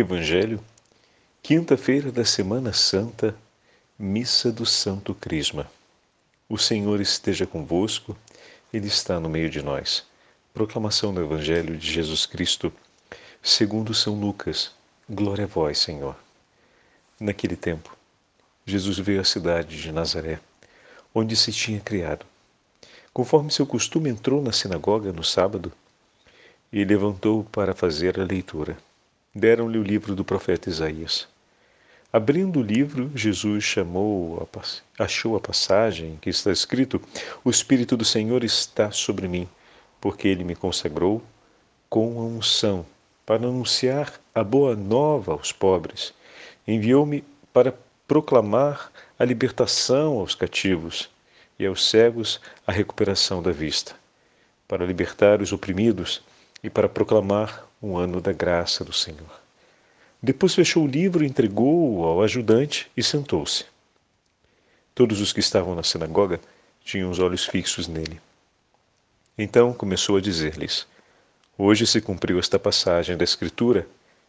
Evangelho, quinta-feira da Semana Santa, Missa do Santo Crisma. O Senhor esteja convosco, Ele está no meio de nós. Proclamação do Evangelho de Jesus Cristo, segundo São Lucas. Glória a vós, Senhor. Naquele tempo, Jesus veio à cidade de Nazaré, onde se tinha criado. Conforme seu costume, entrou na sinagoga no sábado e levantou para fazer a leitura deram-lhe o livro do profeta Isaías. Abrindo o livro, Jesus chamou, achou a passagem que está escrito: O Espírito do Senhor está sobre mim, porque ele me consagrou com a unção para anunciar a boa nova aos pobres. Enviou-me para proclamar a libertação aos cativos e aos cegos a recuperação da vista, para libertar os oprimidos e para proclamar um ano da graça do Senhor. Depois fechou o livro, entregou-o ao ajudante e sentou-se. Todos os que estavam na sinagoga tinham os olhos fixos nele. Então começou a dizer-lhes: Hoje se cumpriu esta passagem da Escritura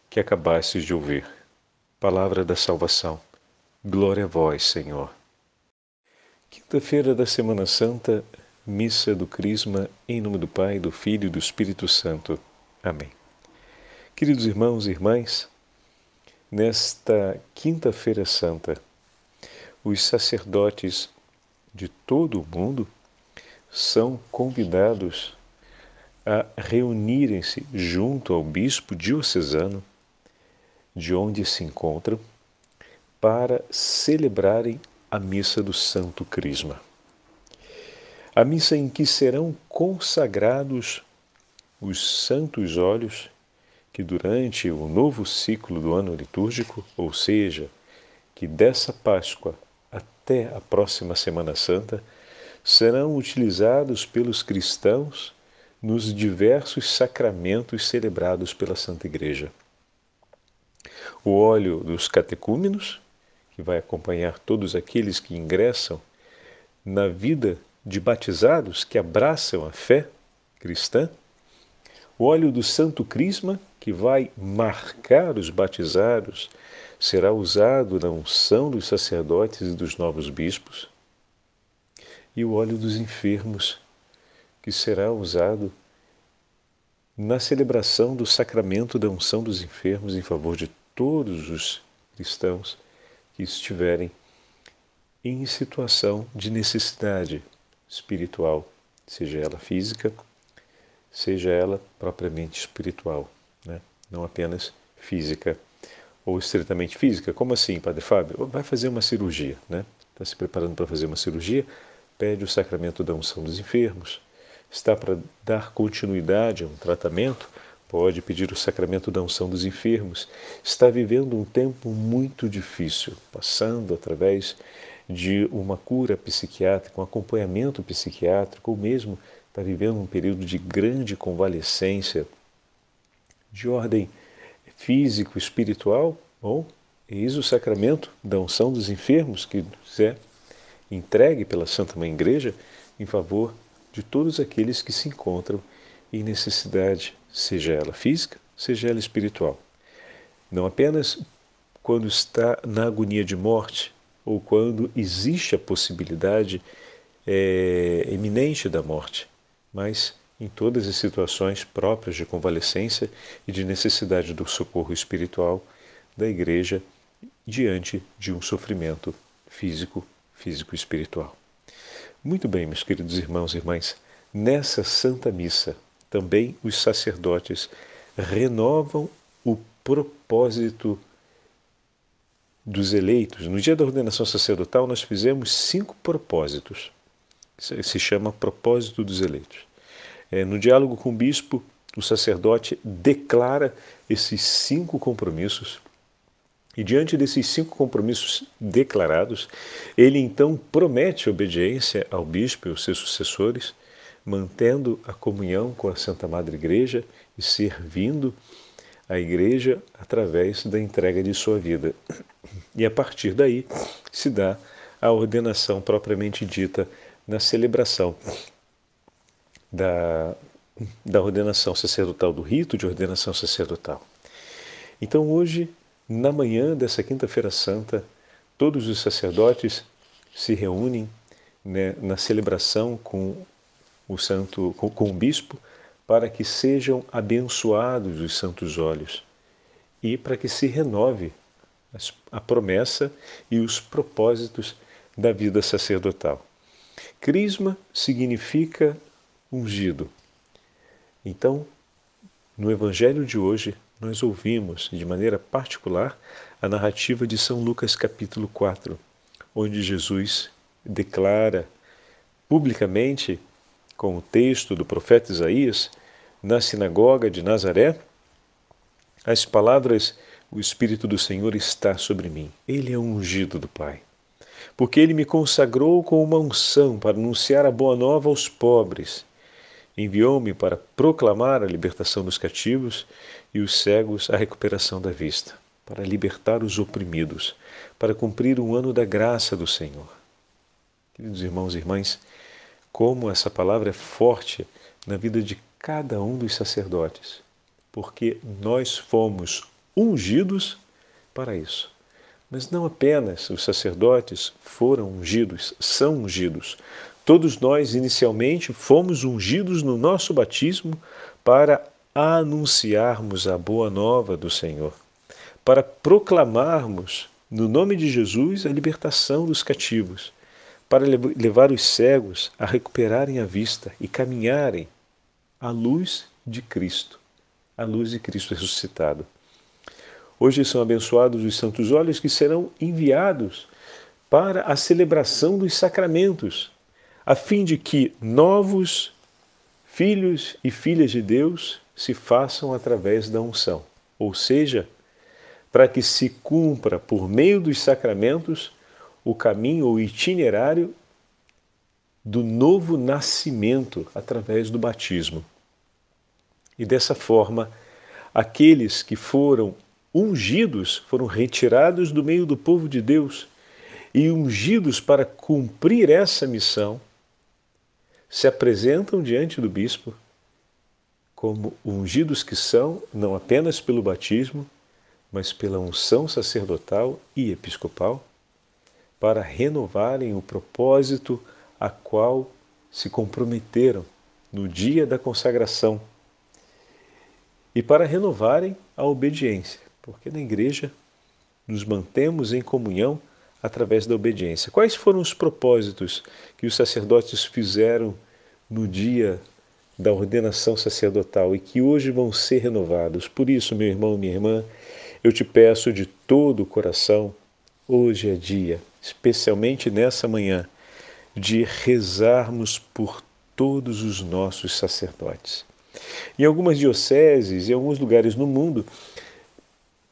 que acabastes de ouvir. Palavra da salvação. Glória a vós, Senhor. Quinta-feira da Semana Santa, Missa do Crisma, em nome do Pai, do Filho e do Espírito Santo. Amém. Queridos irmãos e irmãs, nesta Quinta-feira Santa, os sacerdotes de todo o mundo são convidados a reunirem-se junto ao bispo diocesano de onde se encontram para celebrarem a missa do Santo Crisma. A missa em que serão consagrados os santos olhos que durante o novo ciclo do ano litúrgico, ou seja, que dessa Páscoa até a próxima Semana Santa, serão utilizados pelos cristãos nos diversos sacramentos celebrados pela Santa Igreja. O óleo dos catecúmenos, que vai acompanhar todos aqueles que ingressam na vida de batizados que abraçam a fé cristã, o óleo do Santo Crisma, que vai marcar os batizados, será usado na unção dos sacerdotes e dos novos bispos. E o óleo dos enfermos, que será usado na celebração do sacramento da unção dos enfermos em favor de todos os cristãos que estiverem em situação de necessidade espiritual, seja ela física seja ela propriamente espiritual? Não apenas física ou estritamente física. Como assim, Padre Fábio? Vai fazer uma cirurgia, né? Está se preparando para fazer uma cirurgia, pede o sacramento da unção dos enfermos, está para dar continuidade a um tratamento, pode pedir o sacramento da unção dos enfermos, está vivendo um tempo muito difícil, passando através de uma cura psiquiátrica, um acompanhamento psiquiátrico, ou mesmo está vivendo um período de grande convalescência de ordem físico, espiritual, bom, eis o sacramento da unção dos enfermos que é entregue pela Santa Mãe Igreja em favor de todos aqueles que se encontram em necessidade, seja ela física, seja ela espiritual. Não apenas quando está na agonia de morte ou quando existe a possibilidade é, eminente da morte, mas em todas as situações próprias de convalescência e de necessidade do socorro espiritual da Igreja diante de um sofrimento físico, físico e espiritual. Muito bem, meus queridos irmãos e irmãs, nessa Santa Missa também os sacerdotes renovam o propósito dos eleitos. No dia da ordenação sacerdotal, nós fizemos cinco propósitos se chama propósito dos eleitos. É, no diálogo com o bispo, o sacerdote declara esses cinco compromissos e diante desses cinco compromissos declarados, ele então promete obediência ao bispo e aos seus sucessores, mantendo a comunhão com a Santa Madre Igreja e servindo a Igreja através da entrega de sua vida. E a partir daí se dá a ordenação propriamente dita na celebração da, da ordenação sacerdotal, do rito de ordenação sacerdotal. Então, hoje, na manhã dessa Quinta-feira Santa, todos os sacerdotes se reúnem né, na celebração com o santo, com, com o bispo, para que sejam abençoados os santos olhos e para que se renove a promessa e os propósitos da vida sacerdotal. Crisma significa ungido. Então, no Evangelho de hoje, nós ouvimos de maneira particular a narrativa de São Lucas, capítulo 4, onde Jesus declara publicamente, com o texto do profeta Isaías, na sinagoga de Nazaré, as palavras: O Espírito do Senhor está sobre mim. Ele é ungido do Pai. Porque ele me consagrou com uma unção para anunciar a boa nova aos pobres. Enviou-me para proclamar a libertação dos cativos e os cegos a recuperação da vista, para libertar os oprimidos, para cumprir o ano da graça do Senhor. Queridos irmãos e irmãs, como essa palavra é forte na vida de cada um dos sacerdotes, porque nós fomos ungidos para isso. Mas não apenas os sacerdotes foram ungidos, são ungidos. Todos nós, inicialmente, fomos ungidos no nosso batismo para anunciarmos a boa nova do Senhor, para proclamarmos, no nome de Jesus, a libertação dos cativos, para levar os cegos a recuperarem a vista e caminharem à luz de Cristo, à luz de Cristo ressuscitado. Hoje são abençoados os santos olhos que serão enviados para a celebração dos sacramentos, a fim de que novos filhos e filhas de Deus se façam através da unção, ou seja, para que se cumpra por meio dos sacramentos o caminho ou itinerário do novo nascimento através do batismo. E dessa forma, aqueles que foram ungidos foram retirados do meio do povo de Deus e ungidos para cumprir essa missão, se apresentam diante do bispo como ungidos que são, não apenas pelo batismo, mas pela unção sacerdotal e episcopal, para renovarem o propósito a qual se comprometeram no dia da consagração e para renovarem a obediência, porque na igreja nos mantemos em comunhão através da obediência. Quais foram os propósitos que os sacerdotes fizeram no dia da ordenação sacerdotal e que hoje vão ser renovados? Por isso, meu irmão, minha irmã, eu te peço de todo o coração, hoje é dia, especialmente nessa manhã, de rezarmos por todos os nossos sacerdotes. Em algumas dioceses e alguns lugares no mundo,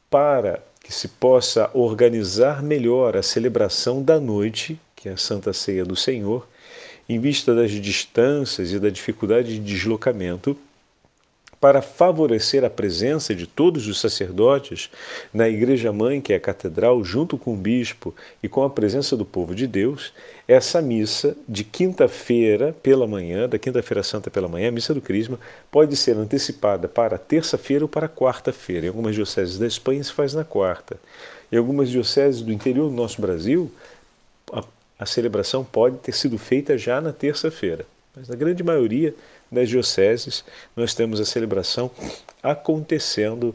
para que se possa organizar melhor a celebração da noite, que é a Santa Ceia do Senhor, em vista das distâncias e da dificuldade de deslocamento, para favorecer a presença de todos os sacerdotes na Igreja Mãe, que é a catedral, junto com o bispo e com a presença do povo de Deus, essa missa de quinta-feira pela manhã, da quinta-feira santa pela manhã, a missa do Crisma, pode ser antecipada para terça-feira ou para quarta-feira. Em algumas dioceses da Espanha se faz na quarta. Em algumas dioceses do interior do nosso Brasil, a, a celebração pode ter sido feita já na terça-feira. Mas na grande maioria das dioceses, nós temos a celebração acontecendo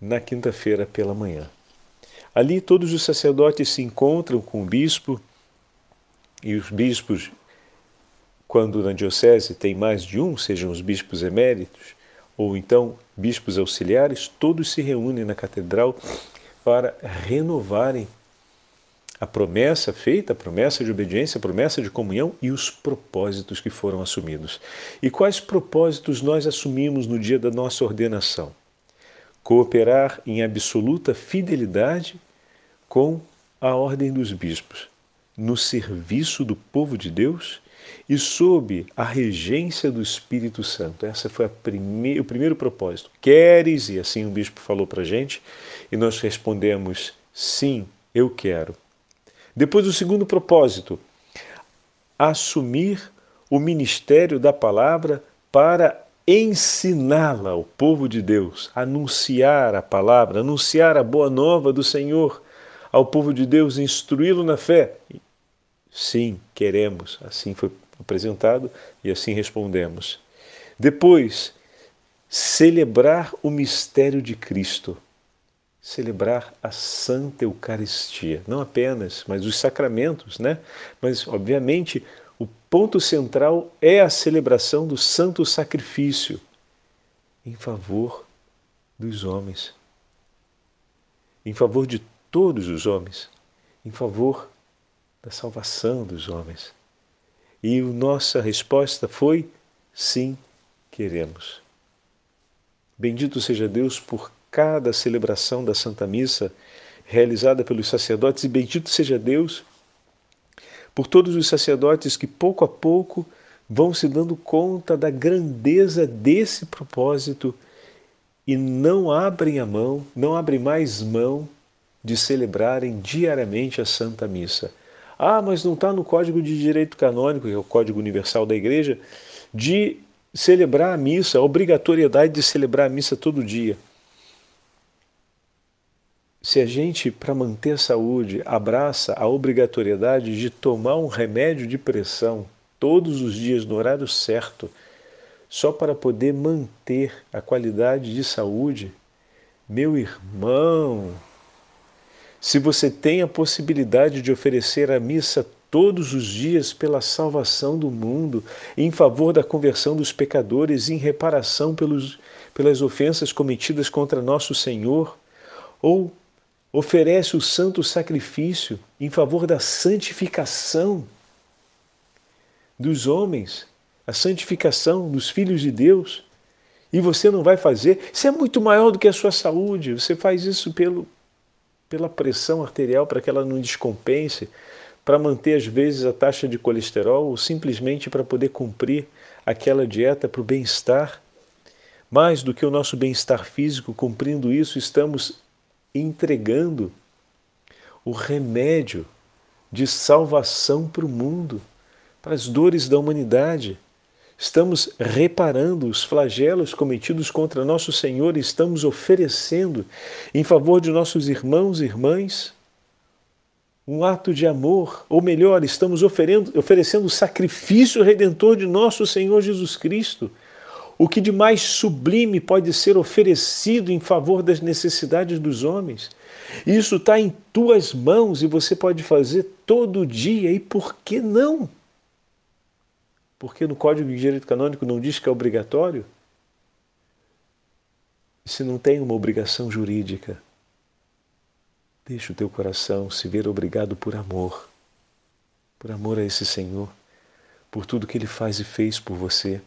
na quinta-feira pela manhã. Ali todos os sacerdotes se encontram com o bispo e os bispos, quando na diocese tem mais de um, sejam os bispos eméritos ou então bispos auxiliares, todos se reúnem na catedral para renovarem a promessa feita, a promessa de obediência, a promessa de comunhão e os propósitos que foram assumidos. E quais propósitos nós assumimos no dia da nossa ordenação? Cooperar em absoluta fidelidade com a ordem dos bispos, no serviço do povo de Deus e sob a regência do Espírito Santo. Essa foi o primeiro propósito. Queres? E assim o bispo falou para gente, e nós respondemos: sim, eu quero. Depois, o segundo propósito, assumir o ministério da palavra para ensiná-la ao povo de Deus, anunciar a palavra, anunciar a boa nova do Senhor ao povo de Deus, instruí-lo na fé? Sim, queremos. Assim foi apresentado e assim respondemos. Depois, celebrar o mistério de Cristo. Celebrar a Santa Eucaristia. Não apenas, mas os sacramentos, né? Mas, obviamente, o ponto central é a celebração do santo sacrifício em favor dos homens, em favor de todos os homens, em favor da salvação dos homens. E nossa resposta foi: sim, queremos. Bendito seja Deus por cada celebração da Santa Missa realizada pelos sacerdotes, e bendito seja Deus por todos os sacerdotes que pouco a pouco vão se dando conta da grandeza desse propósito e não abrem a mão, não abrem mais mão de celebrarem diariamente a Santa Missa. Ah, mas não está no Código de Direito Canônico, que é o Código Universal da Igreja, de celebrar a missa, a obrigatoriedade de celebrar a missa todo dia. Se a gente, para manter a saúde, abraça a obrigatoriedade de tomar um remédio de pressão todos os dias no horário certo, só para poder manter a qualidade de saúde, meu irmão, se você tem a possibilidade de oferecer a missa todos os dias pela salvação do mundo, em favor da conversão dos pecadores, em reparação pelos, pelas ofensas cometidas contra nosso Senhor, ou oferece o santo sacrifício em favor da santificação dos homens, a santificação dos filhos de Deus, e você não vai fazer, isso é muito maior do que a sua saúde, você faz isso pelo, pela pressão arterial para que ela não descompense, para manter às vezes a taxa de colesterol ou simplesmente para poder cumprir aquela dieta para o bem-estar. Mais do que o nosso bem-estar físico, cumprindo isso, estamos entregando o remédio de salvação para o mundo, para as dores da humanidade. Estamos reparando os flagelos cometidos contra nosso Senhor e estamos oferecendo em favor de nossos irmãos e irmãs um ato de amor, ou melhor, estamos oferecendo o sacrifício redentor de nosso Senhor Jesus Cristo. O que de mais sublime pode ser oferecido em favor das necessidades dos homens? Isso está em tuas mãos e você pode fazer todo dia, e por que não? Porque no Código de Direito Canônico não diz que é obrigatório? E se não tem uma obrigação jurídica, Deixa o teu coração se ver obrigado por amor, por amor a esse Senhor, por tudo que Ele faz e fez por você,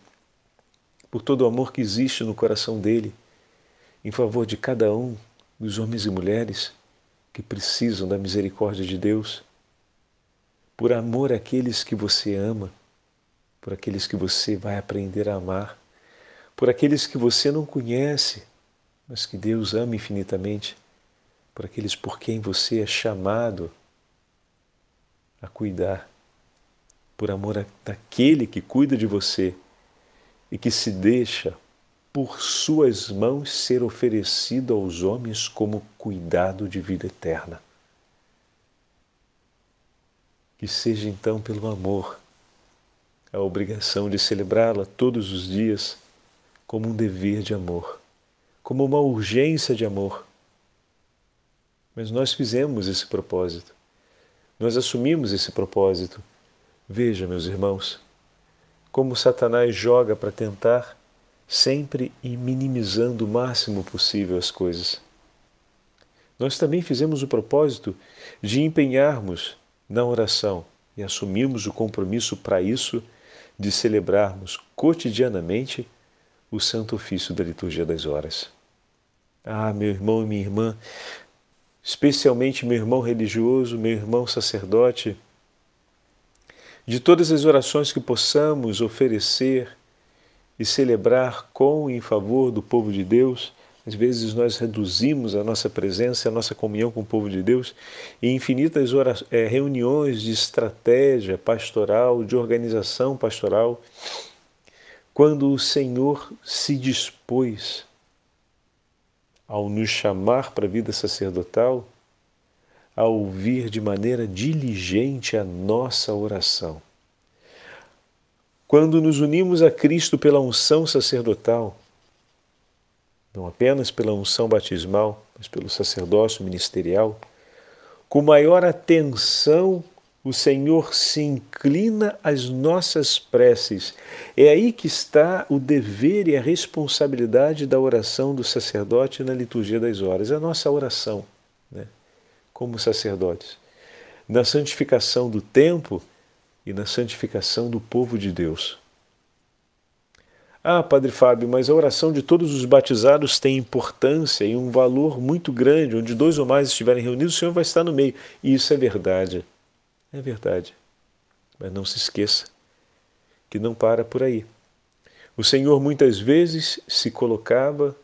por todo o amor que existe no coração dele em favor de cada um dos homens e mulheres que precisam da misericórdia de Deus, por amor àqueles que você ama, por aqueles que você vai aprender a amar, por aqueles que você não conhece, mas que Deus ama infinitamente por aqueles por quem você é chamado a cuidar, por amor daquele que cuida de você e que se deixa por suas mãos ser oferecido aos homens como cuidado de vida eterna. Que seja então pelo amor a obrigação de celebrá-la todos os dias como um dever de amor, como uma urgência de amor mas nós fizemos esse propósito. Nós assumimos esse propósito. Veja, meus irmãos, como Satanás joga para tentar sempre ir minimizando o máximo possível as coisas. Nós também fizemos o propósito de empenharmos na oração e assumimos o compromisso para isso de celebrarmos cotidianamente o Santo Ofício da Liturgia das Horas. Ah, meu irmão e minha irmã, especialmente meu irmão religioso, meu irmão sacerdote, de todas as orações que possamos oferecer e celebrar com e em favor do povo de Deus. Às vezes nós reduzimos a nossa presença, a nossa comunhão com o povo de Deus em infinitas é, reuniões de estratégia pastoral, de organização pastoral, quando o Senhor se dispôs ao nos chamar para a vida sacerdotal, a ouvir de maneira diligente a nossa oração. Quando nos unimos a Cristo pela unção sacerdotal, não apenas pela unção batismal, mas pelo sacerdócio ministerial, com maior atenção o Senhor se inclina às nossas preces. É aí que está o dever e a responsabilidade da oração do sacerdote na liturgia das horas. É a nossa oração? Como sacerdotes. Na santificação do tempo e na santificação do povo de Deus. Ah, Padre Fábio, mas a oração de todos os batizados tem importância e um valor muito grande. Onde dois ou mais estiverem reunidos, o Senhor vai estar no meio. E isso é verdade. É verdade. Mas não se esqueça que não para por aí. O Senhor muitas vezes se colocava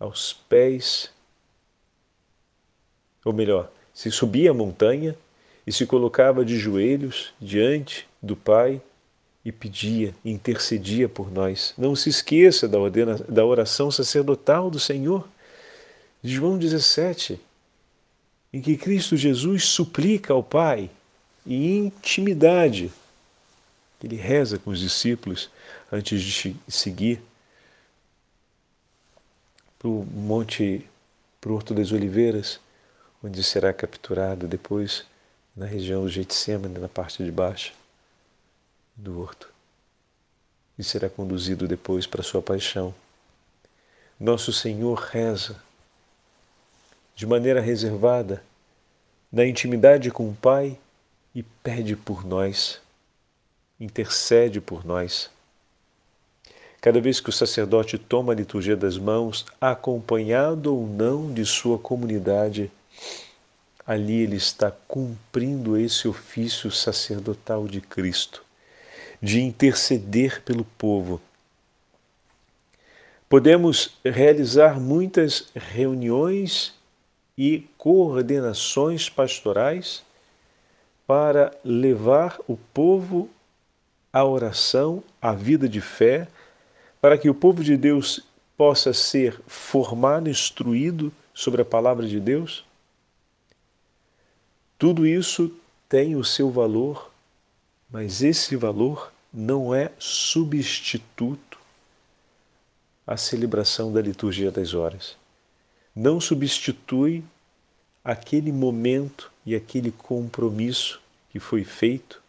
aos pés, ou melhor, se subia a montanha e se colocava de joelhos diante do Pai e pedia, intercedia por nós. Não se esqueça da, ordena, da oração sacerdotal do Senhor, de João 17, em que Cristo Jesus suplica ao Pai em intimidade. Ele reza com os discípulos antes de seguir para o Monte, para o Horto das Oliveiras, onde será capturado depois na região do Getsemane, na parte de baixo do horto e será conduzido depois para sua paixão. Nosso Senhor reza de maneira reservada, na intimidade com o Pai e pede por nós, intercede por nós. Cada vez que o sacerdote toma a liturgia das mãos, acompanhado ou não de sua comunidade, ali ele está cumprindo esse ofício sacerdotal de Cristo de interceder pelo povo. Podemos realizar muitas reuniões e coordenações pastorais para levar o povo à oração, à vida de fé, para que o povo de Deus possa ser formado, instruído sobre a palavra de Deus? Tudo isso tem o seu valor mas esse valor não é substituto à celebração da liturgia das horas. Não substitui aquele momento e aquele compromisso que foi feito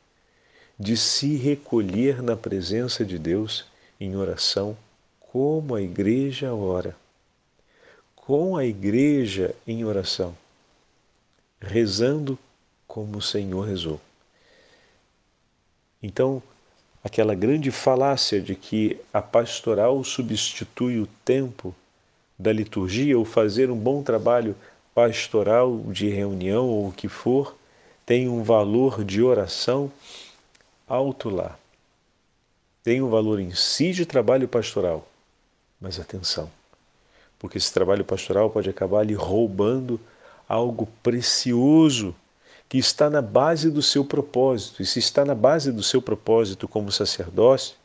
de se recolher na presença de Deus em oração, como a igreja ora. Com a igreja em oração, rezando como o Senhor rezou. Então, aquela grande falácia de que a pastoral substitui o tempo da liturgia ou fazer um bom trabalho pastoral de reunião ou o que for, tem um valor de oração alto lá. Tem um valor em si de trabalho pastoral, mas atenção, porque esse trabalho pastoral pode acabar lhe roubando algo precioso que está na base do seu propósito. E se está na base do seu propósito como sacerdote,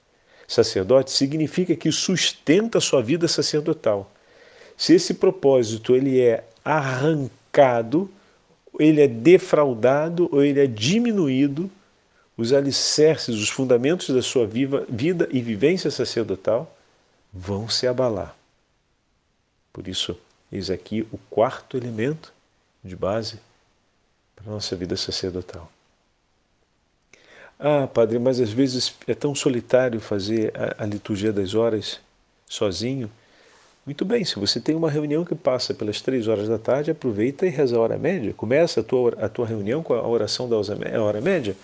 sacerdote significa que sustenta a sua vida sacerdotal. Se esse propósito ele é arrancado, ele é defraudado ou ele é diminuído, os alicerces, os fundamentos da sua viva, vida e vivência sacerdotal vão se abalar. Por isso, eis aqui o quarto elemento de base para a nossa vida sacerdotal. Ah, padre, mas às vezes é tão solitário fazer a, a liturgia das horas sozinho. Muito bem, se você tem uma reunião que passa pelas três horas da tarde, aproveita e reza a hora média. Começa a tua, a tua reunião com a oração da hora média.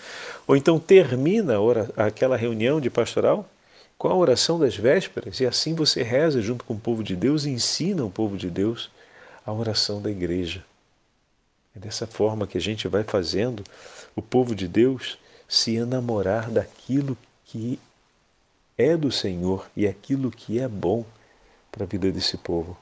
Ou então termina hora, aquela reunião de pastoral com a oração das vésperas. E assim você reza junto com o povo de Deus e ensina o povo de Deus a oração da igreja. Dessa forma que a gente vai fazendo o povo de Deus se enamorar daquilo que é do Senhor e aquilo que é bom para a vida desse povo,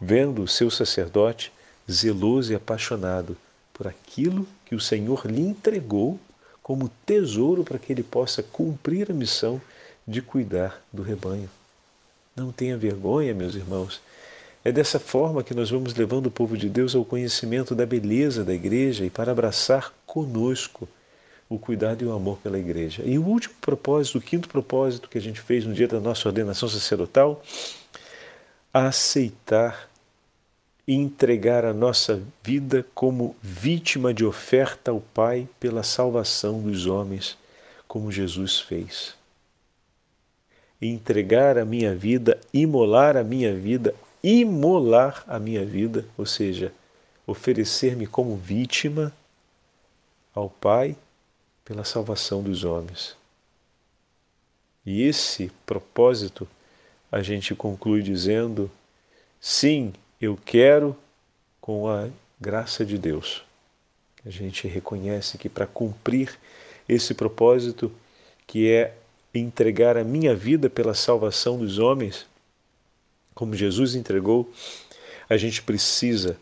vendo o seu sacerdote zeloso e apaixonado por aquilo que o Senhor lhe entregou como tesouro para que ele possa cumprir a missão de cuidar do rebanho. Não tenha vergonha, meus irmãos. É dessa forma que nós vamos levando o povo de Deus ao conhecimento da beleza da igreja e para abraçar conosco o cuidado e o amor pela igreja. E o último propósito, o quinto propósito que a gente fez no dia da nossa ordenação sacerdotal, aceitar e entregar a nossa vida como vítima de oferta ao Pai pela salvação dos homens, como Jesus fez. Entregar a minha vida, imolar a minha vida, imolar a minha vida, ou seja, oferecer-me como vítima ao Pai pela salvação dos homens. E esse propósito a gente conclui dizendo: sim, eu quero com a graça de Deus. A gente reconhece que para cumprir esse propósito, que é entregar a minha vida pela salvação dos homens, como Jesus entregou, a gente precisa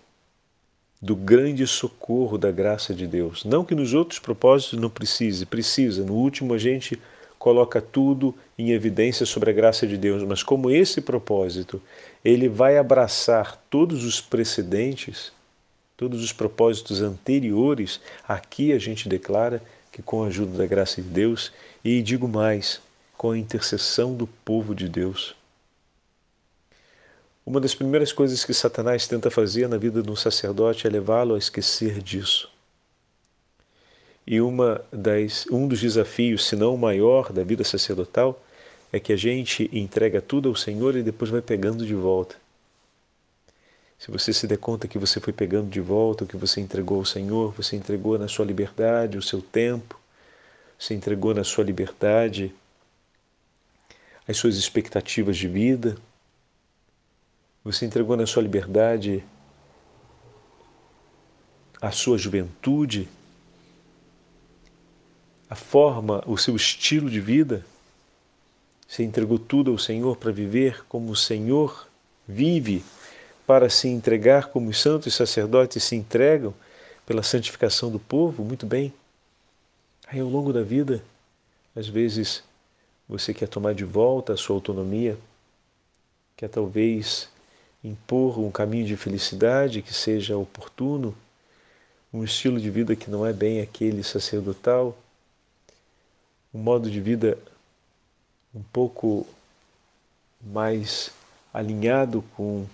do grande socorro da graça de Deus. Não que nos outros propósitos não precise, precisa. No último a gente coloca tudo em evidência sobre a graça de Deus, mas como esse propósito, ele vai abraçar todos os precedentes, todos os propósitos anteriores, aqui a gente declara que com a ajuda da graça de Deus, e digo mais, com a intercessão do povo de Deus, uma das primeiras coisas que Satanás tenta fazer na vida de um sacerdote é levá-lo a esquecer disso. E uma das, um dos desafios, se não o maior, da vida sacerdotal é que a gente entrega tudo ao Senhor e depois vai pegando de volta. Se você se der conta que você foi pegando de volta o que você entregou ao Senhor, você entregou na sua liberdade o seu tempo, você entregou na sua liberdade as suas expectativas de vida, você entregou na sua liberdade a sua juventude, a forma, o seu estilo de vida. Você entregou tudo ao Senhor para viver como o Senhor vive, para se entregar como os santos sacerdotes se entregam pela santificação do povo. Muito bem. Aí ao longo da vida, às vezes você quer tomar de volta a sua autonomia, quer talvez impor um caminho de felicidade que seja oportuno, um estilo de vida que não é bem aquele sacerdotal, um modo de vida um pouco mais alinhado com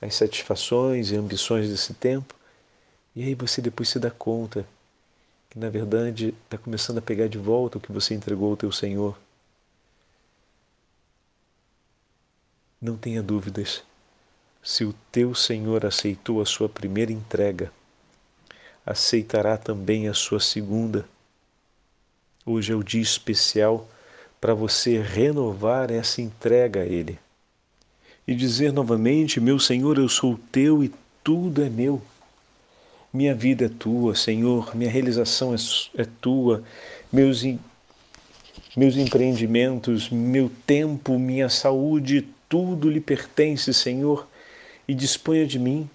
as satisfações e ambições desse tempo, e aí você depois se dá conta que na verdade está começando a pegar de volta o que você entregou ao teu Senhor. Não tenha dúvidas se o teu Senhor aceitou a sua primeira entrega, aceitará também a sua segunda. Hoje é o dia especial para você renovar essa entrega a Ele e dizer novamente: Meu Senhor, eu sou teu e tudo é meu. Minha vida é tua, Senhor, minha realização é, é tua, meus, meus empreendimentos, meu tempo, minha saúde, tudo lhe pertence, Senhor e disponha de mim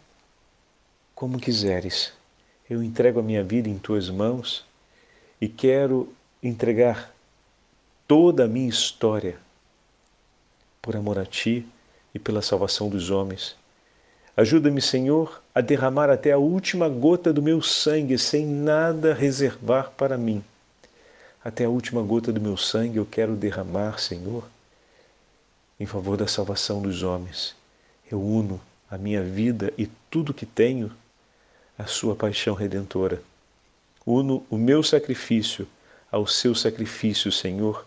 como quiseres. Eu entrego a minha vida em tuas mãos e quero entregar toda a minha história por amor a ti e pela salvação dos homens. Ajuda-me, Senhor, a derramar até a última gota do meu sangue sem nada reservar para mim. Até a última gota do meu sangue eu quero derramar, Senhor, em favor da salvação dos homens. Eu uno a minha vida e tudo que tenho à sua paixão redentora. Uno o meu sacrifício ao seu sacrifício, Senhor,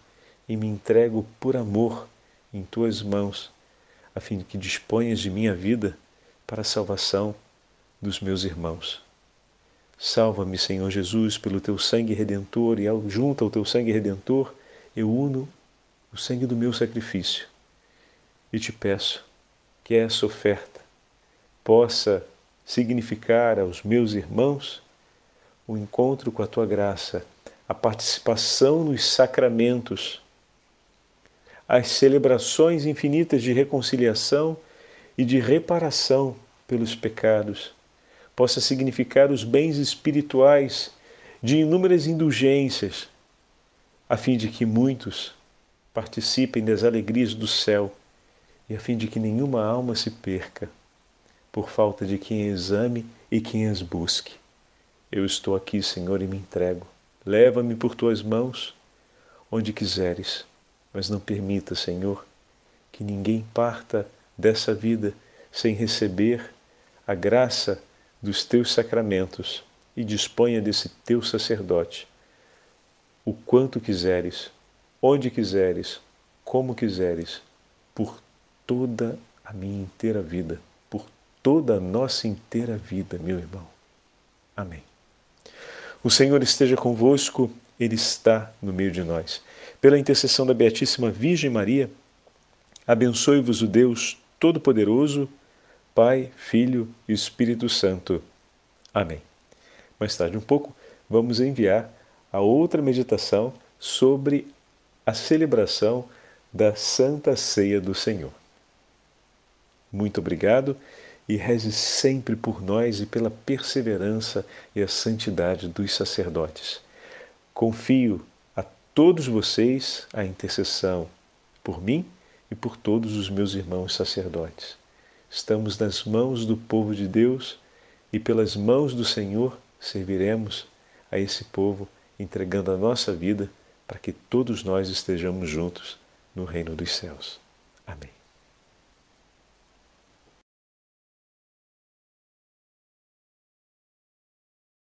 e me entrego por amor em tuas mãos, a fim de que disponhas de minha vida para a salvação dos meus irmãos. Salva-me, Senhor Jesus, pelo teu sangue redentor, e ao, junto ao teu sangue redentor, eu uno o sangue do meu sacrifício. E te peço que essa oferta possa significar aos meus irmãos o encontro com a tua graça, a participação nos sacramentos, as celebrações infinitas de reconciliação e de reparação pelos pecados, possa significar os bens espirituais de inúmeras indulgências, a fim de que muitos participem das alegrias do céu e a fim de que nenhuma alma se perca por falta de quem exame e quem as busque. Eu estou aqui, Senhor, e me entrego. Leva-me por tuas mãos onde quiseres, mas não permita, Senhor, que ninguém parta dessa vida sem receber a graça dos teus sacramentos e disponha desse teu sacerdote o quanto quiseres, onde quiseres, como quiseres, por toda a minha inteira vida, toda a nossa inteira vida, meu irmão. Amém. O Senhor esteja convosco, Ele está no meio de nós. Pela intercessão da Beatíssima Virgem Maria, abençoe-vos o Deus Todo-Poderoso, Pai, Filho e Espírito Santo. Amém. Mais tarde um pouco, vamos enviar a outra meditação sobre a celebração da Santa Ceia do Senhor. Muito obrigado e reze sempre por nós e pela perseverança e a santidade dos sacerdotes. Confio a todos vocês a intercessão por mim e por todos os meus irmãos sacerdotes. Estamos nas mãos do povo de Deus e pelas mãos do Senhor serviremos a esse povo, entregando a nossa vida para que todos nós estejamos juntos no reino dos céus. Amém.